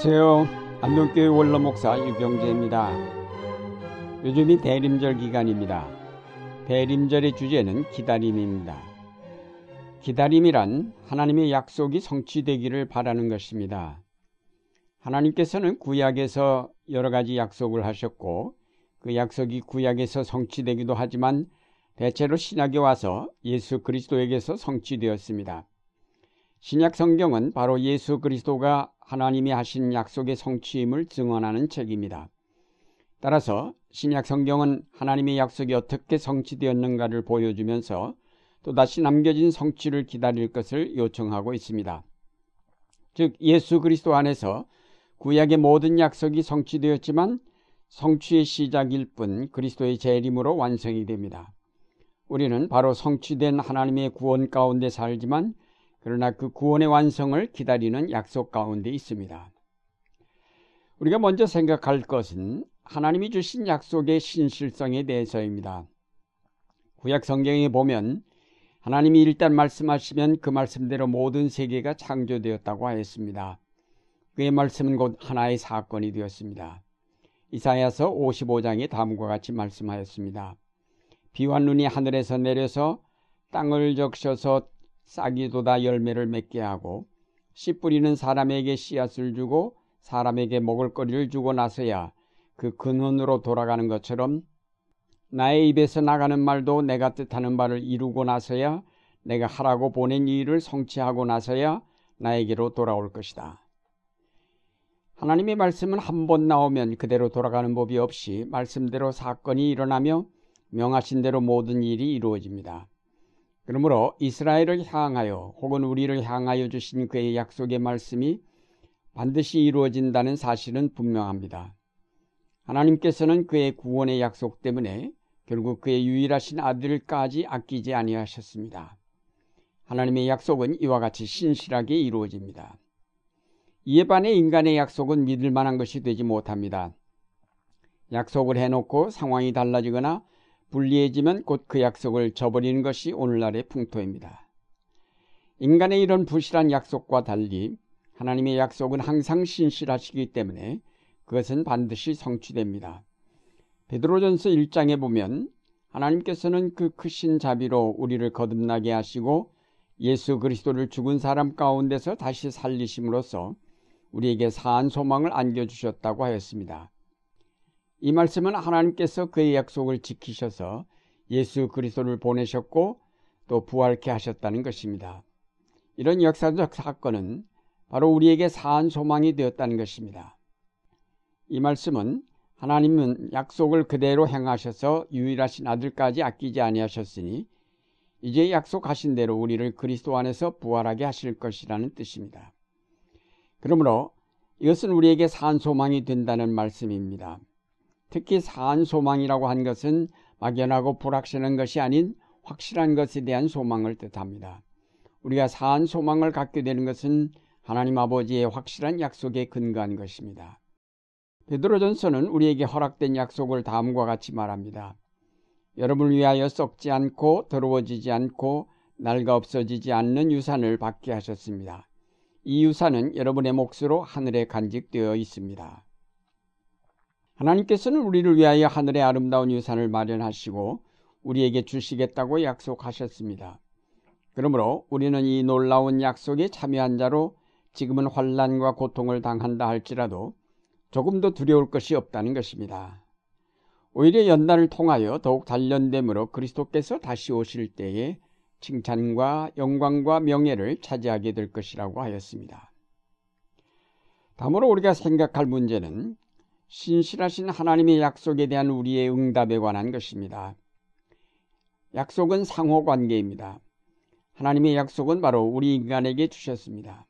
안녕하세요. 안동교회 원로목사 유경재입니다. 요즘이 대림절 기간입니다. 대림절의 주제는 기다림입니다. 기다림이란 하나님의 약속이 성취되기를 바라는 것입니다. 하나님께서는 구약에서 여러 가지 약속을 하셨고 그 약속이 구약에서 성취되기도 하지만 대체로 신약에 와서 예수 그리스도에게서 성취되었습니다. 신약 성경은 바로 예수 그리스도가 하나님이 하신 약속의 성취임을 증언하는 책입니다. 따라서 신약 성경은 하나님의 약속이 어떻게 성취되었는가를 보여주면서 또다시 남겨진 성취를 기다릴 것을 요청하고 있습니다. 즉 예수 그리스도 안에서 구약의 모든 약속이 성취되었지만 성취의 시작일 뿐 그리스도의 재림으로 완성이 됩니다. 우리는 바로 성취된 하나님의 구원 가운데 살지만 그러나 그 구원의 완성을 기다리는 약속 가운데 있습니다. 우리가 먼저 생각할 것은 하나님이 주신 약속의 신실성에 대해서입니다. 구약 성경에 보면 하나님이 일단 말씀하시면 그 말씀대로 모든 세계가 창조되었다고 하였습니다. 그의 말씀은 곧 하나의 사건이 되었습니다. 이사야서 55장에 다음과 같이 말씀하였습니다. 비와 눈이 하늘에서 내려서 땅을 적셔서 싹이 돋아 열매를 맺게 하고 씨 뿌리는 사람에게 씨앗을 주고 사람에게 먹을 거리를 주고 나서야 그 근원으로 돌아가는 것처럼 나의 입에서 나가는 말도 내가 뜻하는 바를 이루고 나서야 내가 하라고 보낸 일을 성취하고 나서야 나에게로 돌아올 것이다. 하나님의 말씀은 한 번 나오면 그대로 돌아가는 법이 없이 말씀대로 사건이 일어나며 명하신 대로 모든 일이 이루어집니다. 그러므로 이스라엘을 향하여 혹은 우리를 향하여 주신 그의 약속의 말씀이 반드시 이루어진다는 사실은 분명합니다. 하나님께서는 그의 구원의 약속 때문에 결국 그의 유일하신 아들까지 아끼지 아니하셨습니다. 하나님의 약속은 이와 같이 신실하게 이루어집니다. 이에 반해 인간의 약속은 믿을 만한 것이 되지 못합니다. 약속을 해놓고 상황이 달라지거나 불리해지면 곧 그 약속을 저버리는 것이 오늘날의 풍토입니다. 인간의 이런 부실한 약속과 달리 하나님의 약속은 항상 신실하시기 때문에 그것은 반드시 성취됩니다. 베드로전서 1장에 보면 하나님께서는 그 크신 자비로 우리를 거듭나게 하시고 예수 그리스도를 죽은 사람 가운데서 다시 살리심으로써 우리에게 사한 소망을 안겨주셨다고 하였습니다. 이 말씀은 하나님께서 그의 약속을 지키셔서 예수 그리스도를 보내셨고 또 부활케 하셨다는 것입니다. 이런 역사적 사건은 바로 우리에게 사한 소망이 되었다는 것입니다. 이 말씀은 하나님은 약속을 그대로 행하셔서 유일하신 아들까지 아끼지 아니하셨으니 이제 약속하신 대로 우리를 그리스도 안에서 부활하게 하실 것이라는 뜻입니다. 그러므로 이것은 우리에게 산 소망이 된다는 말씀입니다. 특히 사한 소망이라고 한 것은 막연하고 불확실한 것이 아닌 확실한 것에 대한 소망을 뜻합니다. 우리가 사한 소망을 갖게 되는 것은 하나님 아버지의 확실한 약속에 근거한 것입니다. 베드로전서는 우리에게 허락된 약속을 다음과 같이 말합니다. 여러분을 위하여 썩지 않고 더러워지지 않고 낡아 없어지지 않는 유산을 받게 하셨습니다. 이 유산은 여러분의 몫으로 하늘에 간직되어 있습니다. 하나님께서는 우리를 위하여 하늘의 아름다운 유산을 마련하시고 우리에게 주시겠다고 약속하셨습니다. 그러므로 우리는 이 놀라운 약속에 참여한 자로 지금은 환란과 고통을 당한다 할지라도 조금도 두려울 것이 없다는 것입니다. 오히려 연단을 통하여 더욱 단련됨으로 그리스도께서 다시 오실 때에 칭찬과 영광과 명예를 차지하게 될 것이라고 하였습니다. 다음으로 우리가 생각할 문제는 신실하신 하나님의 약속에 대한 우리의 응답에 관한 것입니다. 약속은 상호 관계입니다. 하나님의 약속은 바로 우리 인간에게 주셨습니다.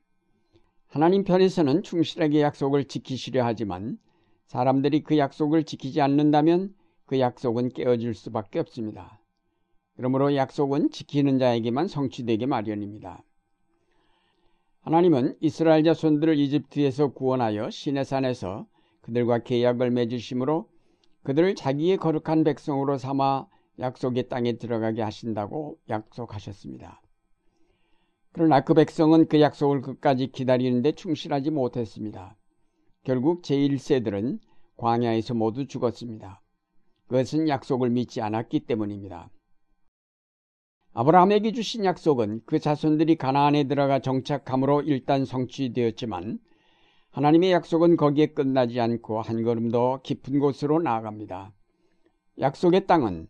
하나님 편에서는 충실하게 약속을 지키시려 하지만 사람들이 그 약속을 지키지 않는다면 그 약속은 깨어질 수밖에 없습니다. 그러므로 약속은 지키는 자에게만 성취되게 마련입니다. 하나님은 이스라엘 자손들을 이집트에서 구원하여 시내산에서 그들과 계약을 맺으심으로 그들을 자기의 거룩한 백성으로 삼아 약속의 땅에 들어가게 하신다고 약속하셨습니다. 그러나 그 백성은 그 약속을 끝까지 기다리는데 충실하지 못했습니다. 결국 제1세들은 광야에서 모두 죽었습니다. 그것은 약속을 믿지 않았기 때문입니다. 아브라함에게 주신 약속은 그 자손들이 가나안에 들어가 정착함으로 일단 성취되었지만 하나님의 약속은 거기에 끝나지 않고 한 걸음 더 깊은 곳으로 나아갑니다. 약속의 땅은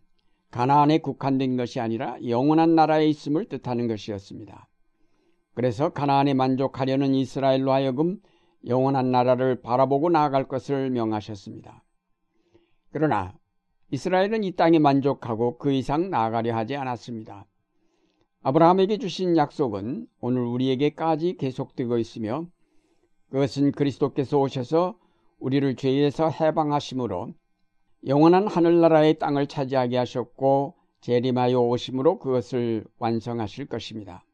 가나안에 국한된 것이 아니라 영원한 나라에 있음을 뜻하는 것이었습니다. 그래서 가나안에 만족하려는 이스라엘로 하여금 영원한 나라를 바라보고 나아갈 것을 명하셨습니다. 그러나 이스라엘은 이 땅에 만족하고 그 이상 나아가려 하지 않았습니다. 아브라함에게 주신 약속은 오늘 우리에게까지 계속되고 있으며 그것은 그리스도께서 오셔서 우리를 죄에서 해방하심으로 영원한 하늘나라의 땅을 차지하게 하셨고 재림하여 오심으로 그것을 완성하실 것입니다.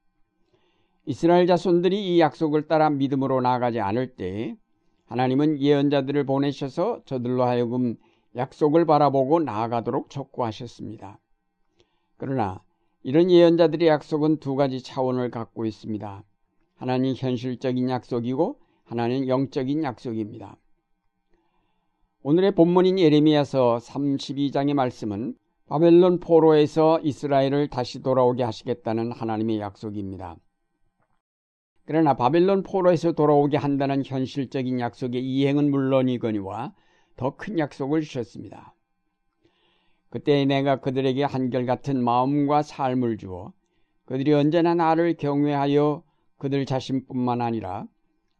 이스라엘 자손들이 이 약속을 따라 믿음으로 나아가지 않을 때 하나님은 예언자들을 보내셔서 저들로 하여금 약속을 바라보고 나아가도록 촉구하셨습니다. 그러나 이런 예언자들의 약속은 두 가지 차원을 갖고 있습니다. 하나는 현실적인 약속이고 하나는 영적인 약속입니다. 오늘의 본문인 예레미야서 32장의 말씀은 바벨론 포로에서 이스라엘을 다시 돌아오게 하시겠다는 하나님의 약속입니다. 그러나 바벨론 포로에서 돌아오게 한다는 현실적인 약속의 이행은 물론이거니와 더 큰 약속을 주셨습니다. 그때 내가 그들에게 한결같은 마음과 삶을 주어 그들이 언제나 나를 경외하여 그들 자신뿐만 아니라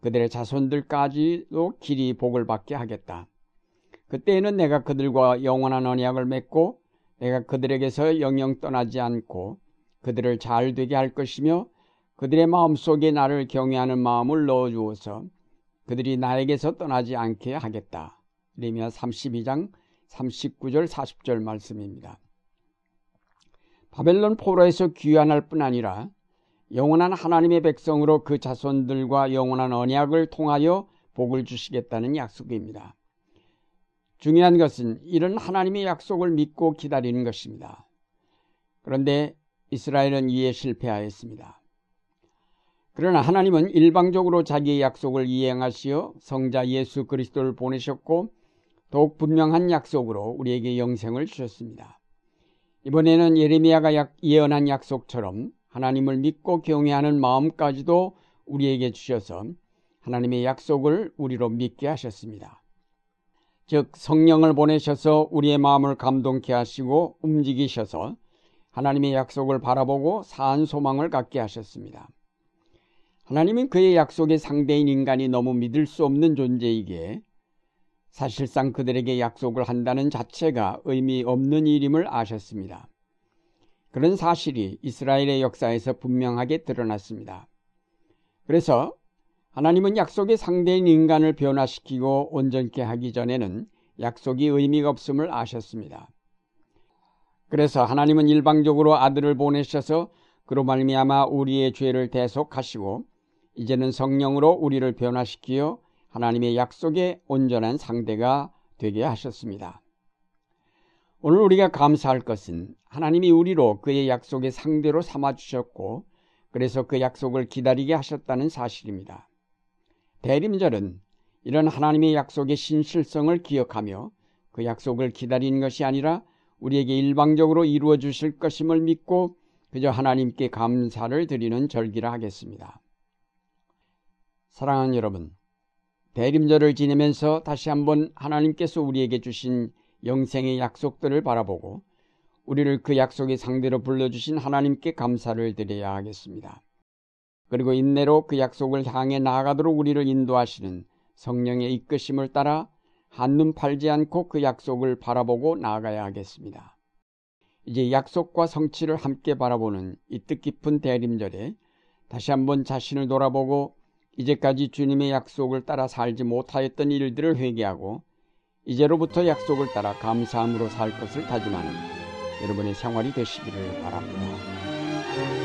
그들의 자손들까지도 길이 복을 받게 하겠다. 그때에는 내가 그들과 영원한 언약을 맺고 내가 그들에게서 영영 떠나지 않고 그들을 잘 되게 할 것이며 그들의 마음속에 나를 경외하는 마음을 넣어 주어서 그들이 나에게서 떠나지 않게 하겠다. 레미야 32장 39절 40절 말씀입니다. 바벨론 포로에서 귀환할 뿐 아니라 영원한 하나님의 백성으로 그 자손들과 영원한 언약을 통하여 복을 주시겠다는 약속입니다. 중요한 것은 이런 하나님의 약속을 믿고 기다리는 것입니다. 그런데 이스라엘은 이에 실패하였습니다. 그러나 하나님은 일방적으로 자기의 약속을 이행하시어 성자 예수 그리스도를 보내셨고 더욱 분명한 약속으로 우리에게 영생을 주셨습니다. 이번에는 예레미야가 예언한 약속처럼 하나님을 믿고 경외하는 마음까지도 우리에게 주셔서 하나님의 약속을 우리로 믿게 하셨습니다. 즉 성령을 보내셔서 우리의 마음을 감동케 하시고 움직이셔서 하나님의 약속을 바라보고 사한 소망을 갖게 하셨습니다. 하나님은 그의 약속의 상대인 인간이 너무 믿을 수 없는 존재이기에 사실상 그들에게 약속을 한다는 자체가 의미 없는 일임을 아셨습니다. 그런 사실이 이스라엘의 역사에서 분명하게 드러났습니다. 그래서 하나님은 약속의 상대인 인간을 변화시키고 온전케 하기 전에는 약속이 의미가 없음을 아셨습니다. 그래서 하나님은 일방적으로 아들을 보내셔서 그로 말미암아 우리의 죄를 대속하시고 이제는 성령으로 우리를 변화시키어 하나님의 약속의 온전한 상대가 되게 하셨습니다. 오늘 우리가 감사할 것은 하나님이 우리로 그의 약속의 상대로 삼아 주셨고 그래서 그 약속을 기다리게 하셨다는 사실입니다. 대림절은 이런 하나님의 약속의 신실성을 기억하며 그 약속을 기다리는 것이 아니라 우리에게 일방적으로 이루어 주실 것임을 믿고 그저 하나님께 감사를 드리는 절기라 하겠습니다. 사랑하는 여러분, 대림절을 지내면서 다시 한번 하나님께서 우리에게 주신 영생의 약속들을 바라보고 우리를 그 약속의 상대로 불러주신 하나님께 감사를 드려야 하겠습니다. 그리고 인내로 그 약속을 향해 나아가도록 우리를 인도하시는 성령의 이끄심을 따라 한눈 팔지 않고 그 약속을 바라보고 나아가야 하겠습니다. 이제 약속과 성취를 함께 바라보는 이 뜻깊은 대림절에 다시 한번 자신을 돌아보고 이제까지 주님의 약속을 따라 살지 못하였던 일들을 회개하고 이제로부터 약속을 따라 감사함으로 살 것을 다짐하는 여러분의 생활이 되시기를 바랍니다.